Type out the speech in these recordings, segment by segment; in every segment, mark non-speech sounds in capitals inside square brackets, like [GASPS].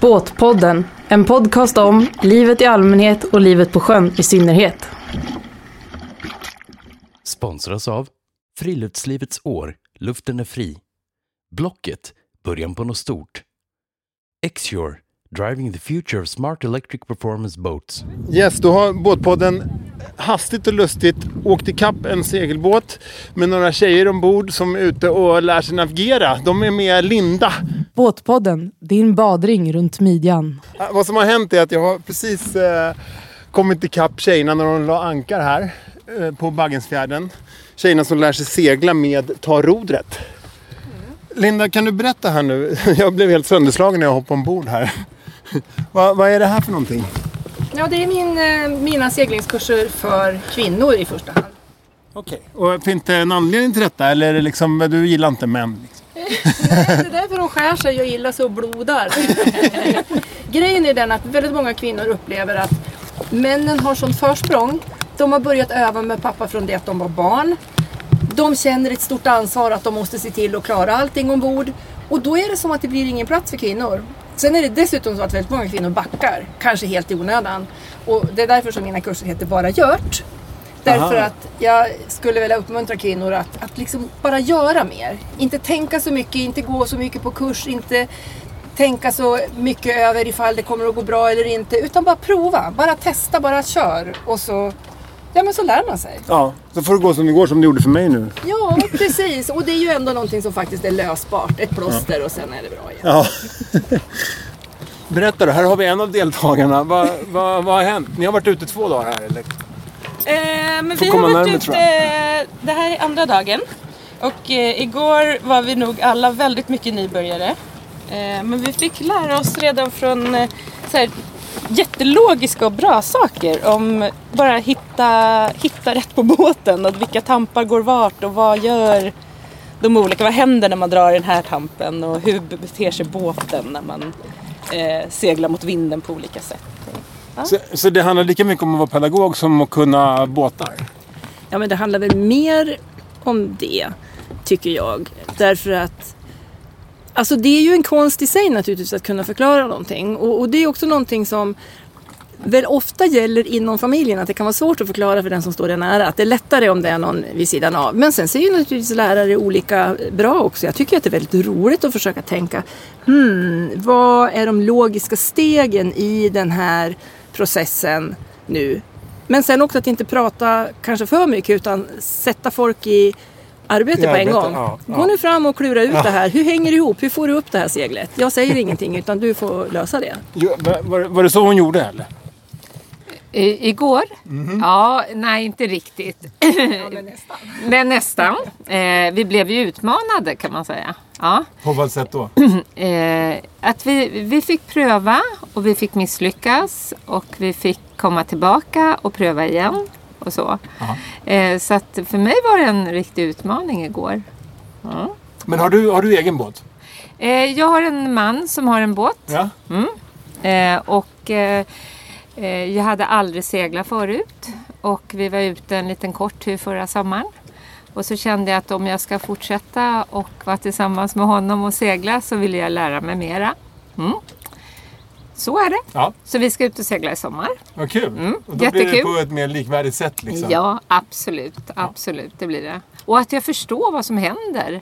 Båtpodden, en podcast om livet i allmänhet och livet på sjön i synnerhet. Sponsras av Friluftslivets år, luften är fri. Blocket, början på något stort. Xure, driving the future of smart electric performance boats. Yes, då har Båtpodden hastigt och lustigt åkt ikapp en segelbåt med några tjejer ombord som är ute och lär sig navigera. De är med Linda. Båtpodden, din badring runt midjan. Vad som har hänt är att jag har precis eh, kommit ikapp tjejerna när de la ankar här eh, på Baggensfjärden. Tjejerna som lär sig segla med ta rodret. Linda, kan du berätta här nu? [LAUGHS] Jag blev helt sönderslagen när jag hoppade ombord här. [LAUGHS] vad, vad är det här för någonting? Ja, det är min, eh, mina seglingskurser för kvinnor i första hand. Okej. Och finns det en anledning till detta eller är det liksom, du gillar inte män? Liksom? [LAUGHS] Det är därför de skär sig och illa sig och blodar. Grejen är den att väldigt många kvinnor upplever att männen har sånt försprång. De har börjat öva med pappa från det att de var barn. De känner ett stort ansvar att de måste se till att klara allting ombord. Och då är det som att det blir ingen plats för kvinnor. Sen är det dessutom så att väldigt många kvinnor backar, kanske helt i onödan. Och det är därför som mina kurser heter Bara Gjort. Därför Aha. att jag skulle vilja uppmuntra kvinnor att, att liksom bara göra mer. Inte tänka så mycket, inte gå så mycket på kurs, inte tänka så mycket över ifall det kommer att gå bra eller inte. Utan bara prova, bara testa, bara kör. Och så, ja, men så lär man sig. Ja, så får det gå som det går som det gjorde för mig nu. Ja, precis. Och det är ju ändå någonting som faktiskt är lösbart. Ett plåster och sen är det bra igen. Ja. [LAUGHS] Berätta då, här har vi en av deltagarna. Vad, vad, vad har hänt? Ni har varit ute två dagar här eller? Eh, men Får vi har varit närmare, ute, det här är andra dagen. Och eh, igår var vi nog alla väldigt mycket nybörjare. Eh, men vi fick lära oss redan från eh, så här, jättelogiska och bra saker om bara hitta, hitta rätt på båten och vilka tampar går vart och vad gör de olika, vad händer när man drar i den här tampen och hur beter sig båten när man eh, seglar mot vinden på olika sätt. Så, så det handlar lika mycket om att vara pedagog som att kunna båtar? Ja, men det handlar väl mer om det, tycker jag. Därför att Alltså det är ju en konst i sig naturligtvis att kunna förklara någonting. Och, och det är också någonting som väl ofta gäller inom familjen. Att det kan vara svårt att förklara för den som står dig nära. Att det är lättare om det är någon vid sidan av. Men sen ser ju naturligtvis lärare olika bra också. Jag tycker att det är väldigt roligt att försöka tänka. Hmm, vad är de logiska stegen i den här processen nu? Men sen också att inte prata kanske för mycket utan sätta folk i arbete på en gång. ja, Gå ja. nu fram och klura ut det här. Hur hänger det ihop? Hur får du upp det här seglet? Jag säger ingenting utan du får lösa det. Jo, var, var, det så hon gjorde eller? I, igår? Mhm. Ja, nej inte riktigt. [CLEARS THROAT] men nästan. Eh, vi blev ju utmanade kan man säga. Ja. På vad sätt då? [CLEARS THROAT] Eh, att vi, vi fick pröva och vi fick misslyckas och vi fick komma tillbaka och pröva igen och så. Eh, så att för mig var det en riktig utmaning igår. Men har du, har du egen båt? Eh, jag har en man som har en båt Ja. Eh, och eh, eh, jag hade aldrig seglat förut. Och vi var ute en liten kort tur förra sommaren. Och så kände jag att om jag ska fortsätta och vara tillsammans med honom och segla så vill jag lära mig mera. Mm. Så är det. Ja. Så vi ska ut och segla i sommar. Vad kul. Mm, Och då blir det jättekul. på ett mer likvärdigt sätt liksom. Ja, absolut. Absolut, det blir det. Och att jag förstår vad som händer.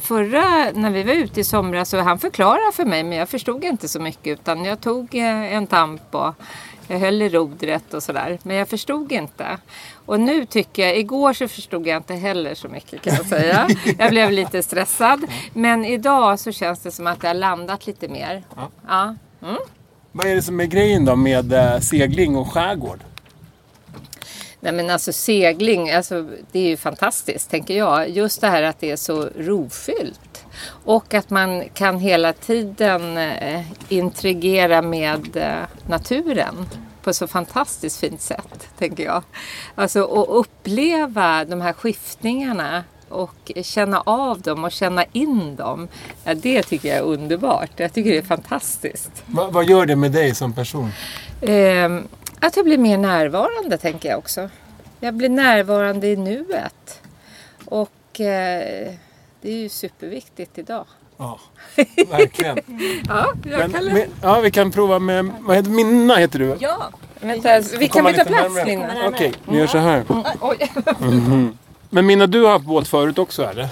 Förra, när vi var ute i somras, så han förklarade för mig, men jag förstod inte så mycket. Utan jag tog eh, en tamp och jag höll i rodret och sådär. Men jag förstod inte. Och nu tycker jag, igår så förstod jag inte heller så mycket kan jag säga. [LAUGHS] Jag blev lite stressad. Men idag så känns det som att det har landat lite mer. Ja. Mm. Vad är det som är grejen då med eh, segling och skärgård? Nej men alltså segling, alltså, det är ju fantastiskt tänker jag. Just det här att det är så rofyllt. Och att man kan hela tiden eh, intrigera med eh, naturen på ett så fantastiskt fint sätt, tänker jag. Alltså att uppleva de här skiftningarna och känna av dem och känna in dem. Ja, det tycker jag är underbart. Jag tycker det är fantastiskt. Va, vad gör det med dig som person? Eh, att jag blir mer närvarande tänker jag också. Jag blir närvarande i nuet. Och eh, det är ju superviktigt idag. Ja, verkligen. [LAUGHS] Ja, jag Men, kan... men, ja, vi kan prova med, vad heter Minna heter du? Ja, vänta, vi kan byta plats. Linda. Okej, vi gör så här. Oj. Men Minna, du har haft båt förut också eller?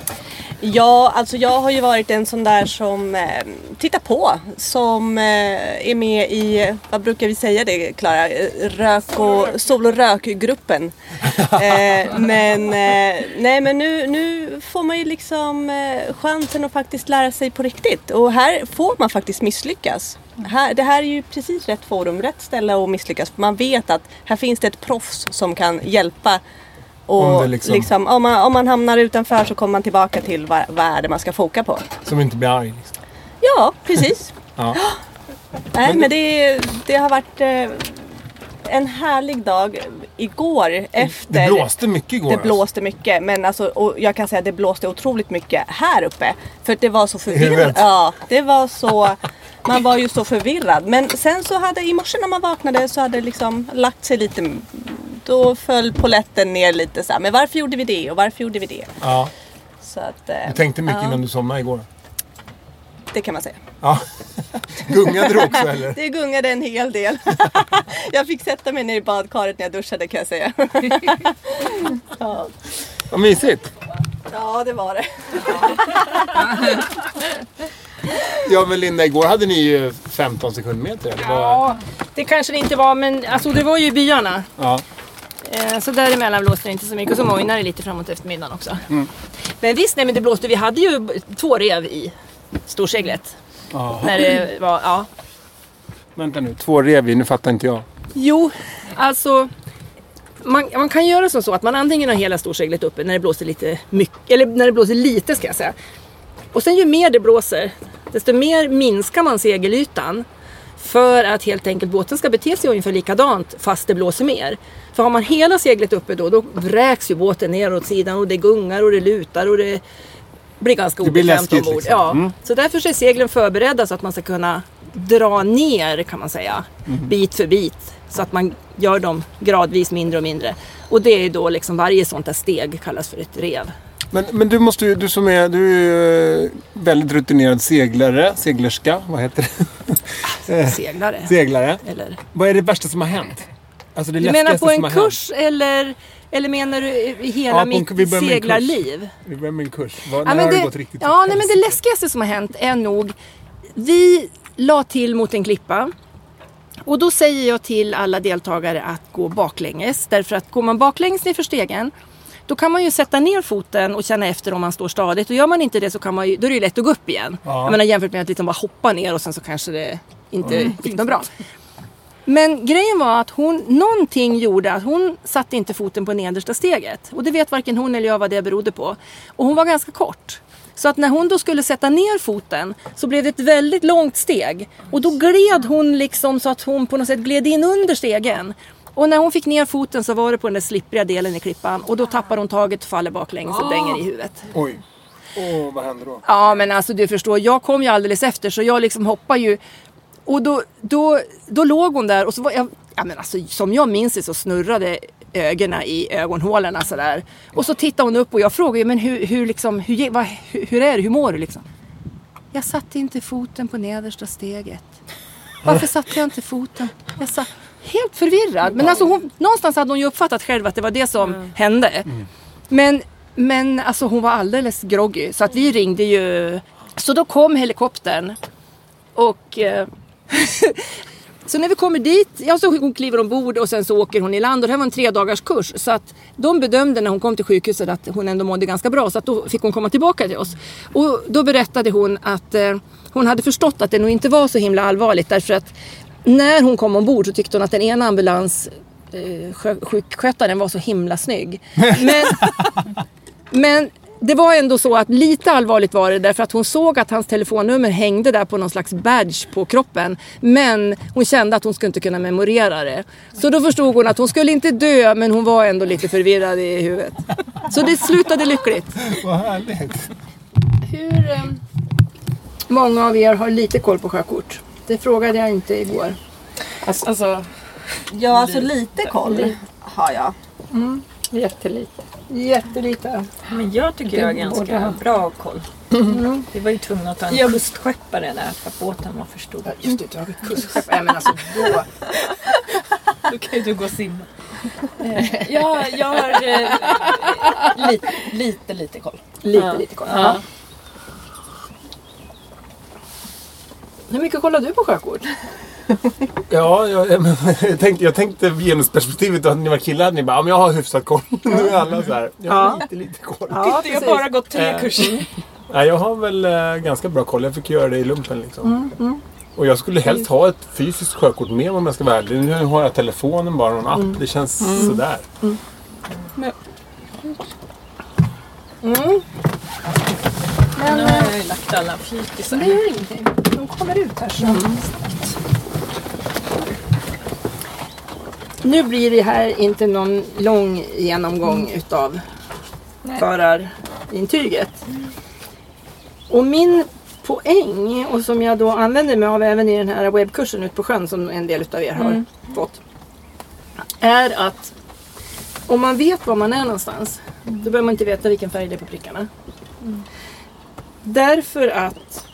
Ja, alltså jag har ju varit en sån där som eh, tittar på. Som eh, är med i, vad brukar vi säga det Klara? Rök och, sol och rökgruppen. [LAUGHS] eh, men eh, nej men nu, nu får man ju liksom eh, chansen att faktiskt lära sig på riktigt. Och här får man faktiskt misslyckas. Här, det här är ju precis rätt forum, rätt ställe att misslyckas. För man vet att här finns det ett proffs som kan hjälpa och Om det liksom... liksom- om, man, om man hamnar utanför så kommer man tillbaka till vad, vad är det man ska foka på. Som inte blir arg. Liksom. Ja, precis. [LAUGHS] Ja. [GASPS] Nej, men det, det har varit eh, en härlig dag igår efter. Det blåste mycket igår. Det blåste mycket, men alltså, och jag kan säga att det blåste otroligt mycket här uppe. För det var så förvirrat. Ja, det var så. Man var ju så förvirrad. Men sen så hade i morse när man vaknade så hade det liksom lagt sig lite. Då föll poletten ner lite så här. Men varför gjorde vi det och varför gjorde vi det? Ja, Så att, eh, du tänkte mycket ja, innan du somnade igår. Det kan man säga. Ja. [LAUGHS] Gungade du också eller? [LAUGHS] Det gungade en hel del. [LAUGHS] jag fick sätta mig ner i badkaret när jag duschade kan jag säga. ja. Vad mysigt. ja, det var det. Ja men Linda, igår hade ni ju 15 sekundmeter. Eller vad? Ja, det kanske det inte var, men alltså, det var ju i byarna. Ja. Eh, Så däremellan blåste det inte så mycket och så mojnade det lite framåt eftermiddagen också. Mm. Men visst, nej, men det blåste. Vi hade ju två rev i storseglet. Ja. När det var, ja. Vänta nu, två revir, nu fattar inte jag. Jo, alltså. Man, man kan göra som så att man antingen har hela storseglet uppe när det blåser lite mycket, eller när det blåser lite ska jag säga. Och sen ju mer det blåser, desto mer minskar man segelytan. För att helt enkelt båten ska bete sig ungefär likadant fast det blåser mer. För har man hela seglet uppe då, då vräks ju båten ner åt sidan och det gungar och det lutar och det blir ganska obekvämt ombord. liksom. Ja. Mm. Så därför är seglen förberedda så att man ska kunna dra ner kan man säga, Mm. bit för bit. Så att man gör dem gradvis mindre och mindre. Och det är då liksom varje sånt där steg kallas för ett rev. Men, men du måste ju, du som är, du är eh, väldigt rutinerad seglare, seglerska, vad heter det? Seglare. [LAUGHS] Seglare. Eller? Vad är det värsta som har hänt? Alltså Du menar på en kurs eller, eller menar du hela Ja, mitt vi seglarliv? Vi börjar med en kurs. Vad, Ja, när men har det, det, gått riktigt ja, nej, men det läskigaste som har hänt är nog Vi la till mot en klippa och då säger jag till alla deltagare att gå baklänges. Därför att går man baklänges ner för stegen då kan man ju sätta ner foten och känna efter om man står stadigt. Och gör man inte det så kan man ju, då är det ju lätt att gå upp igen. Ja. Jag menar jämfört med att liksom bara hoppa ner och sen så kanske det inte gick något bra. Men grejen var att hon, någonting gjorde att hon satte inte foten på nedersta steget. Och det vet varken hon eller jag vad det berodde på. Och hon var ganska kort. Så att när hon då skulle sätta ner foten så blev det ett väldigt långt steg. Och då gled hon liksom så att hon på något sätt gled in under stegen. Och när hon fick ner foten så var det på den där slippriga delen i klippan. Och då tappar hon taget och faller baklänges och dänger i huvudet. Oj. Åh, vad händer då? Ja men alltså du förstår, jag kom ju alldeles efter så jag liksom hoppar ju. Och då, då, då låg hon där och så var jag, ja men alltså som jag minns det så snurrade ögonen i ögonhålorna sådär. Och så tittade hon upp och jag frågade ju, men hur, hur liksom, hur, vad, hur, hur är det, hur mår du liksom? Jag satte inte foten på nedersta steget. Varför satte jag inte foten? Jag sa, helt förvirrad. Men alltså hon, någonstans hade hon ju uppfattat själv att det var det som hände. Men, men alltså hon var alldeles groggy så att vi ringde ju. Så då kom helikoptern och eh, [LAUGHS] så när vi kommer dit, ja så hon kliver ombord och sen så åker hon i land och det här var en tre dagars kurs. Så att de bedömde när hon kom till sjukhuset att hon ändå mådde ganska bra så att då fick hon komma tillbaka till oss. Och då berättade hon att eh, hon hade förstått att det nog inte var så himla allvarligt därför att när hon kom ombord så tyckte hon att den ena ambulans eh, sjukskötaren var så himla snygg. Men, [LAUGHS] men det var ändå så att lite allvarligt var det därför att hon såg att hans telefonnummer hängde där på någon slags badge på kroppen. Men hon kände att hon skulle inte kunna memorera det. Så då förstod hon att hon skulle inte dö men hon var ändå lite förvirrad i huvudet. Så det slutade lyckligt. [LAUGHS] Vad härligt. Hur eh, många av er har lite koll på sjökort? Det frågade jag inte igår. Alltså, Ja, alltså lite koll har jag. Jättelite. Jättelite. Men jag tycker jag har ganska ha. bra koll. Vi var ju tvungna att ta en kustskeppare där för att båten var för stor. Just det, du har ett kustskepp. Nej men alltså då. [LAUGHS] Då kan ju du gå och simma. Eh, jag, jag har eh, lite, lite, lite koll. Lite, Ja. lite koll. Ja. Hur mycket kollar du på sjökort? Ja, jag, jag, [LAUGHS] jag, tänkte, jag tänkte genusperspektivet att ni var killar. Ni bara, ja, men jag har hyfsat koll. [LAUGHS] Nu är alla så här. Jag har Ja. lite, lite koll. Ja, jag har bara gått tre kurser. Nej, jag har väl eh, ganska bra koll. Jag fick göra det i lumpen liksom. Och jag skulle helst ha ett fysiskt sjökort med om jag ska vara ärlig. Nu har jag telefonen bara, någon app. Det känns sådär. Nu har jag ju lagt alla fikisar. Det gör ingenting. De kommer ut här så Nu blir det här inte någon lång genomgång utav förarintyget. Och min poäng, och som jag då använder mig av även i den här webbkursen ute på sjön som en del utav er har fått. Är att om man vet var man är någonstans, då behöver man inte veta vilken färg det är på prickarna. Därför att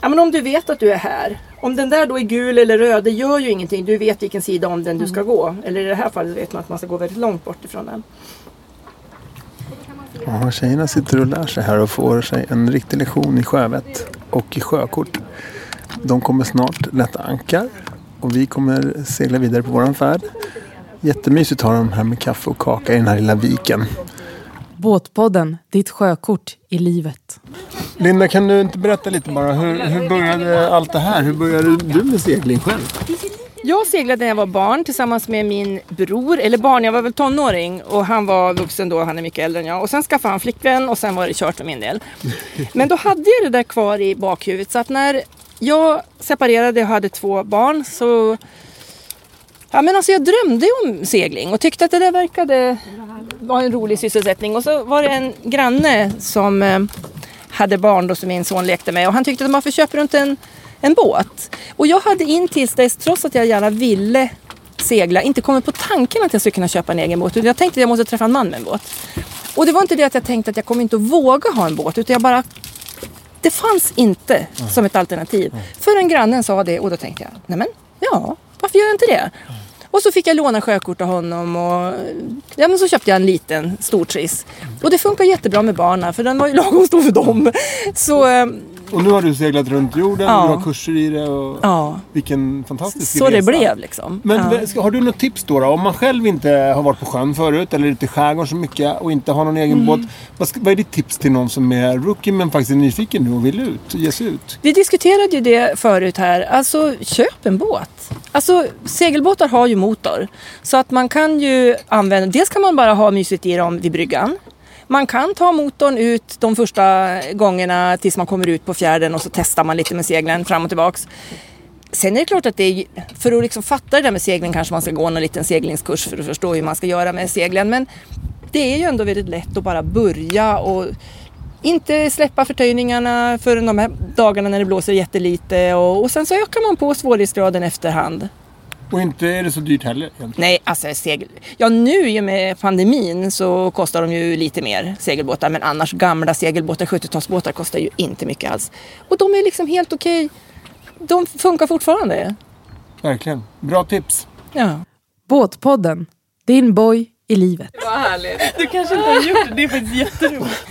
Ja, men om du vet att du är här. Om den där då är gul eller röd, det gör ju ingenting. Du vet vilken sida om den du ska gå. Eller i det här fallet vet man att man ska gå väldigt långt bort ifrån den. Ja, tjejerna sitter och lär sig här och får sig en riktig lektion i sjövett och i sjökort. De kommer snart lätta ankar och vi kommer segla vidare på våran färd. Jättemysigt att ha dem här med kaffe och kaka i den här lilla viken. Båtpodden, ditt sjökort i livet. Linda, kan du inte berätta lite bara? Hur, hur började allt det här? Hur började du med segling själv? Jag seglade när jag var barn tillsammans med min bror, eller barn, jag var väl tonåring och han var vuxen då, han är mycket äldre än jag. Och sen skaffade han flickvän och sen var det kört för min del. [LAUGHS] Men då hade jag det där kvar i bakhuvudet så att när jag separerade och hade två barn så Ja men alltså jag drömde om segling och tyckte att det där verkade vara en rolig sysselsättning. Och så var det en granne som eh, hade barn då som min son lekte med och han tyckte att man får köpa runt en, en båt. Och jag hade in tills dess, trots att jag gärna ville segla, inte kommit på tanken att jag skulle kunna köpa en egen båt. Jag tänkte att jag måste träffa en man med en båt. Och det var inte det att jag tänkte att jag kommer inte att våga ha en båt utan jag bara det fanns inte som ett alternativ. Förrän grannen sa det och då tänkte jag, nej men ja, varför gör jag inte det? Och så fick jag låna sjökort av honom och ja, men så köpte jag en liten stortriss. Och det funkar jättebra med barnen för den var ju [LAUGHS] lagom stor för dem. Så eh, och nu har du seglat runt jorden, Ja. du har kurser i det och ja, vilken fantastisk så resa. det blev liksom. Men ja. har du något tips då, då? Om man själv inte har varit på sjön förut eller ute i skärgården så mycket och inte har någon egen Mm. båt. Vad, ska, vad är ditt tips till någon som är rookie men faktiskt är nyfiken nu och vill ut, ge sig ut? Vi diskuterade ju det förut här. Alltså köp en båt. Alltså segelbåtar har ju motor. Så att man kan ju använda, dels kan man bara ha mysigt i dem vid bryggan. Man kan ta motorn ut de första gångerna tills man kommer ut på fjärden och så testar man lite med seglen fram och tillbaks. Sen är det klart att det är, för att liksom fatta det där med segling kanske man ska gå någon liten seglingskurs för att förstå hur man ska göra med seglen. Men det är ju ändå väldigt lätt att bara börja och inte släppa förtöjningarna för de här dagarna när det blåser jättelite och, och sen så ökar man på svårighetsgraden efterhand. Och inte är det så dyrt heller. egentligen. Nej, alltså segel... Ja, nu i och med pandemin så kostar de ju lite mer segelbåtar men annars gamla segelbåtar, 70-talsbåtar kostar ju inte mycket alls. Och de är liksom helt okej. De funkar fortfarande. Verkligen. Bra tips. Ja. Båtpodden, din boj i livet. Vad härligt. Du kanske inte har gjort det. Det är faktiskt jätteroligt.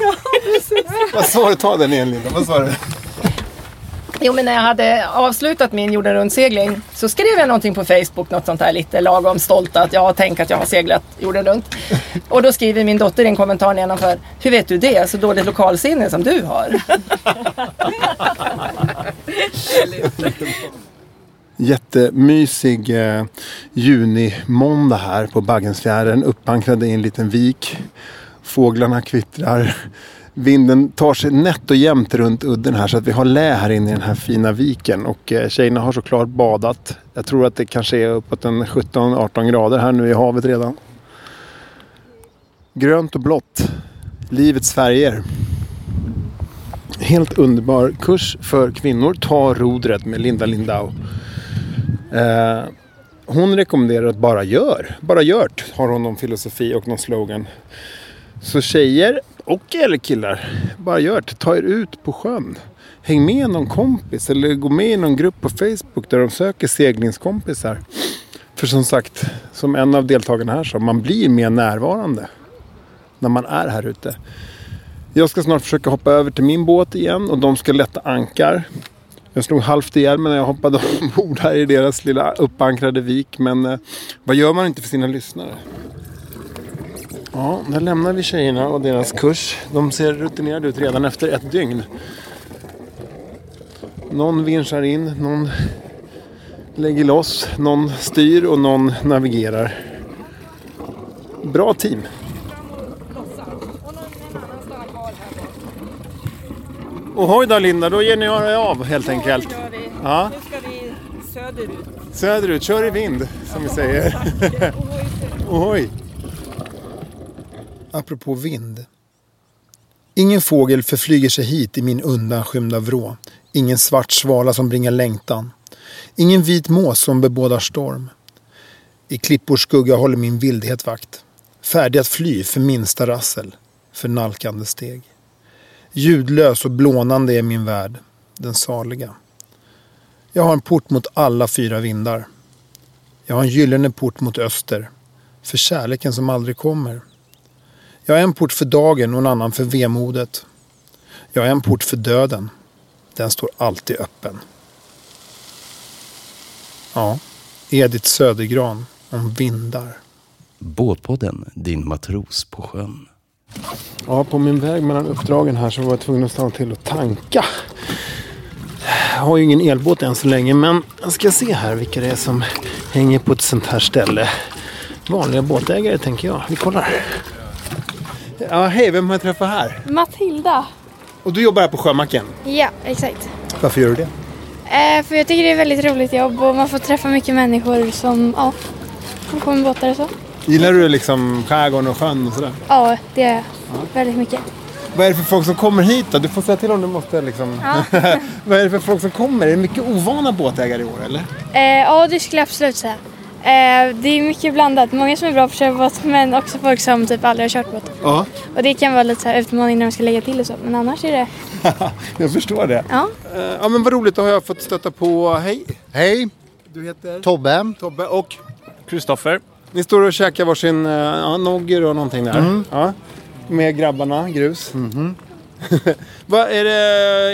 [LAUGHS] Vad sa du? Ta den igen Linda. Vad sa du? Jo, men när jag hade avslutat min jorden runt-segling så skrev jag någonting på Facebook, något sånt där lite lagom stolt att jag tänk att jag har seglat jorden runt. Och då skriver min dotter i en kommentar nedanför, hur vet du det? Så dåligt lokalsinne som du har. Jättemysig eh, junimåndag här på Baggensfjärden. Uppankrade i en liten vik. Fåglarna kvittrar. Vinden tar sig nätt och jämnt runt udden här så att vi har lä här inne i den här fina viken. Och eh, tjejerna har såklart badat. Jag tror att det kanske är uppåt en 17-18 grader här nu i havet redan. Grönt och blått. Livets färger. Helt underbar kurs för kvinnor. Ta rodret med Linda Lindau. Eh, hon rekommenderar att bara gör. Bara gjort har hon någon filosofi och någon slogan. Så tjejer och eller killar, bara gör det. Ta er ut på sjön. Häng med någon kompis eller gå med i någon grupp på Facebook där de söker seglingskompisar. För som sagt, som en av deltagarna här sa, man blir mer närvarande när man är här ute. Jag ska snart försöka hoppa över till min båt igen och de ska lätta ankar. Jag slog halvt ihjäl mig när jag hoppade [LAUGHS] ombord här i deras lilla uppankrade vik. Men eh, vad gör man inte för sina lyssnare? Ja, där lämnar vi tjejerna och deras kurs. De ser rutinerade ut redan efter ett dygn. Någon vinschar in, någon lägger loss, någon styr och någon navigerar. Bra team. Ohoj då Linda, då ger ni er av helt enkelt. Ja. Då ska vi söderut. Söderut, kör i vind som vi säger. Ohoj. [LAUGHS] Apropå vind. Ingen fågel förflyger sig hit i min undanskymda vrå. Ingen svart svala som bringar längtan. Ingen vit mås som bebådar storm. I klippors skugga håller min vildhet vakt. Färdig att fly för minsta rassel. För nalkande steg. Ljudlös och blånande är min värld. Den saliga. Jag har en port mot alla fyra vindar. Jag har en gyllene port mot öster. För kärleken som aldrig kommer. Jag har en port för dagen och en annan för vemodet. Jag har en port för döden. Den står alltid öppen. Ja, Edith Södergran om vindar. Båtpodden, din matros på sjön. Ja, på min väg mellan uppdragen här så var jag tvungen att stanna till och tanka. Jag har ju ingen elbåt än så länge men jag ska se här vilka det är som hänger på ett sånt här ställe. Vanliga båtägare tänker jag. Vi kollar. Ja, hej, vem har jag träffat här? Matilda. Och du jobbar här på Sjömacken. Ja, exakt. Varför gör du det? Eh, för jag tycker det är ett väldigt roligt jobb och man får träffa mycket människor som, ja, som kommer med båtar och så. Gillar du liksom skärgården och sjön och sådär? Ja, det är väldigt mycket. Vad är det för folk som kommer hit då? Du får säga till om du måste liksom... [LAUGHS] Vad är det för folk som kommer? Är det mycket ovana båtägare i år eller? Eh, ja, det skulle jag absolut säga. Eh, det är mycket blandat. Många som är bra på att köra båt men också folk som typ aldrig har kört båt. Ja, Och det kan vara lite så här utmaning när de ska lägga till och så. Men annars är det, [LAUGHS] jag förstår det. ja. Eh, Ja men vad roligt, då har jag fått stöta på... Hej! Hej, Du heter? Tobbe. Tobbe och? Kristoffer. Ni står och käkar varsin uh, ja, nogger och någonting där. Ja. Med grabbarna, grus. [LAUGHS] Vad är det,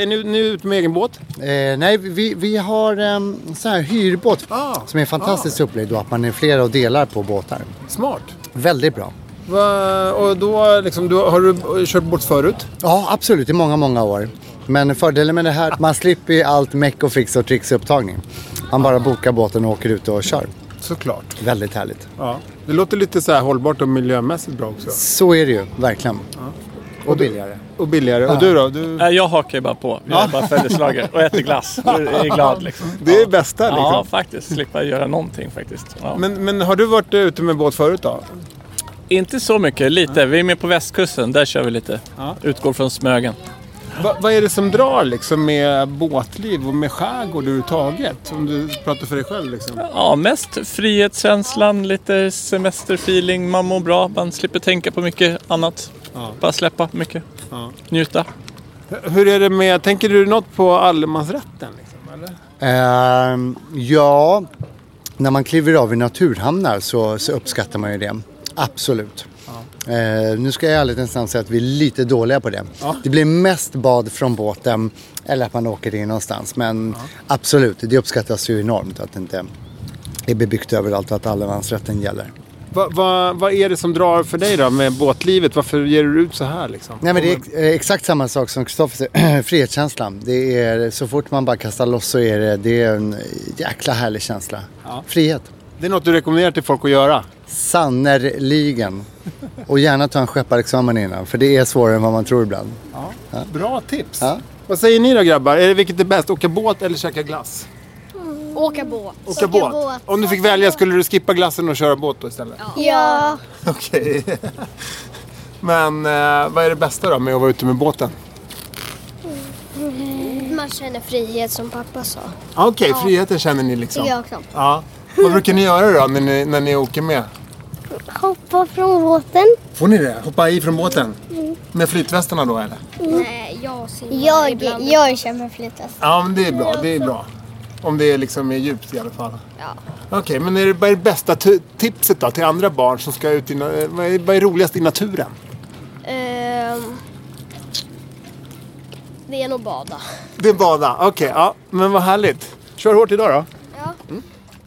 är ni nu ute med egen båt? Eh, nej, vi, vi har en sån här hyrbåt Ah, som är fantastiskt upplägg då att man är flera och delar på båtar. Smart. Väldigt bra. Va, och då liksom, du, har du kört båt förut? Ja, absolut, i många, många år. Men fördelen med det här, man slipper allt meck och fix och tricks upptagning. Man bara bokar båten och åker ut och kör. Såklart. Väldigt härligt. Ja. Det låter lite så här hållbart och miljömässigt bra också. Så är det ju, verkligen. Och billigare. Och billigare. Och du då? Du... Nej, Jag hakar ju bara på. Jag är bara följeslagare och äter glass. Jag är glad liksom. Det är det bästa liksom. Ja, faktiskt. Slippa göra någonting faktiskt. Ja. Men, men har du varit ute med båt förut då? Inte så mycket, lite. Vi är med på västkusten. Där kör vi lite. Ja. Utgår från Smögen. Va, vad är det som drar liksom med båtliv och med skärgård överhuvudtaget? Om du pratar för dig själv liksom. Ja, mest frihetskänslan, lite semesterfeeling. Man mår bra, man slipper tänka på mycket annat. Ja. Bara släppa mycket. Ja. Njuta. Hur är det med, tänker du något på allemansrätten? Liksom, eller? Ehm, ja, när man kliver av i naturhamnar så, så uppskattar man ju det. Absolut. Eh, nu ska jag i ärlighetens namn säga att vi är lite dåliga på det. Ja. Det blir mest bad från båten eller att man åker in någonstans. Men absolut, det uppskattas ju enormt att det inte är bebyggt överallt och att allemansrätten gäller. Va, va, vad är det som drar för dig då med båtlivet? Varför ger du ut så här liksom? Nej men det är eh, exakt samma sak som Kristoffer säger, [CLEARS THROAT] frihetskänslan. Det är, så fort man bara kastar loss så är det, det är en jäkla härlig känsla. Ja. Frihet. Det är något du rekommenderar till folk att göra? Sannerligen. Och gärna ta en skepparexamen innan, för det är svårare än vad man tror ibland. Ja. Bra tips. Ja. Vad säger ni då grabbar? Är det vilket är bäst? Åka båt eller käka glass? Åka båt. Åka, båt. Om du fick välja, skulle du skippa glassen och köra båt då istället? Ja. Okej. Men eh, vad är det bästa då med att vara ute med båten? Man känner frihet som pappa sa. Okej, friheten känner ni liksom? Jag också. Ja. Vad brukar ni göra då när ni, när ni åker med? Hoppa från båten. Får ni det? Hoppa i från båten? Med flytvästarna då eller? Nej, jag simmar Jag, jag känner flytväst. Ja, men det är bra. Det är bra. Om det är liksom är djupt i alla fall. Ja. Okej, men är det, vad är det bästa t- tipset då till andra barn som ska ut i... na- Vad är, vad är roligast i naturen? Ehm, det är nog bada. Det är bada. Okej, ja. Men vad härligt. Kör hårt idag då. Ja.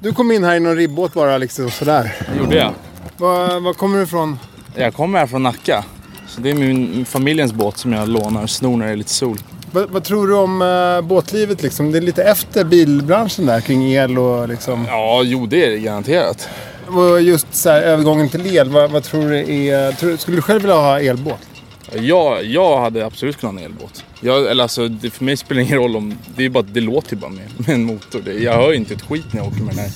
Du kom in här i någon ribbåt bara liksom sådär. Det gjorde jag. Var, var kommer du ifrån? Jag kommer här från Nacka. Så det är min familjens båt som jag lånar och snor när det är lite sol. Vad, vad tror du om uh, båtlivet liksom? Det är lite efter bilbranschen där kring el och liksom... Ja, jo det är det garanterat. Och just så här, övergången till el, vad, vad tror du är... Tror, skulle du själv vilja ha elbåt? Jag, jag hade absolut kunnat ha en elbåt. Jag, eller alltså, det, för mig spelar det ingen roll om... Det är bara det låter ju bara med, med en motor. Det, jag hör ju inte ett skit när jag åker med den här.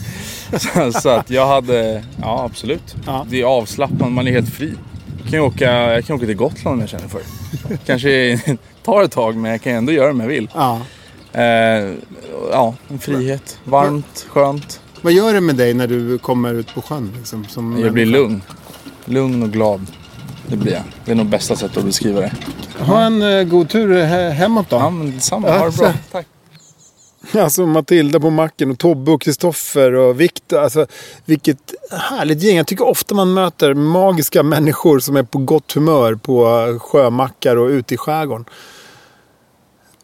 [LAUGHS] Så, så att jag hade... Ja, absolut. Det är avslappnat, man är helt fri. Jag kan åka, jag kan åka till Gotland om jag känner för det. [LAUGHS] Kanske [LAUGHS] tar ett tag men jag kan ändå göra det om jag vill. Ja. Eh, ja, en frihet. Varmt, skönt. Vad gör det med dig när du kommer ut på sjön? Liksom, som Jag blir människa? lugn. Lugn och glad. Det blir jag. Det är nog bästa sättet att beskriva det. Ha en uh, god tur he- hemåt då. Ja, men detsamma. Ha det bra. Tack. [LAUGHS] Alltså Matilda på macken och Tobbe och Kristoffer och Viktor. Alltså vilket härligt gäng. Jag tycker ofta man möter magiska människor som är på gott humör på sjömackar och ute i skärgården.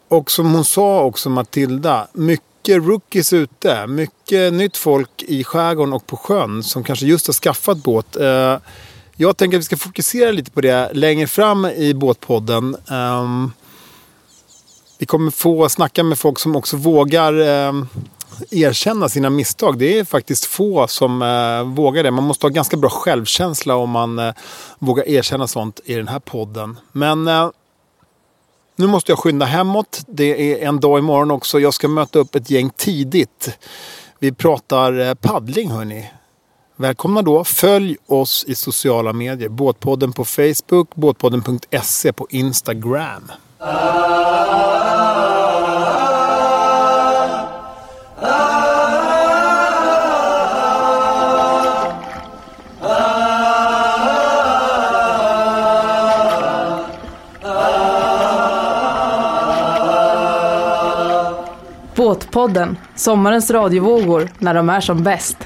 Och som hon sa också Matilda, mycket rookies ute. Mycket nytt folk i skärgården och på sjön som kanske just har skaffat båt. Eh, jag tänker att vi ska fokusera lite på det längre fram i båtpodden. Um, vi kommer få snacka med folk som också vågar um, erkänna sina misstag. Det är faktiskt få som eh, vågar det. Man måste ha ganska bra självkänsla om man eh, vågar erkänna sånt i den här podden. Men eh, nu måste jag skynda hemåt. Det är en dag imorgon också. Jag ska möta upp ett gäng tidigt. Vi pratar eh, paddling hörni. Välkomna då. Följ oss i sociala medier. Båtpodden på Facebook, båtpodden.se på Instagram. Båtpodden, sommarens radiovågor när de är som bäst.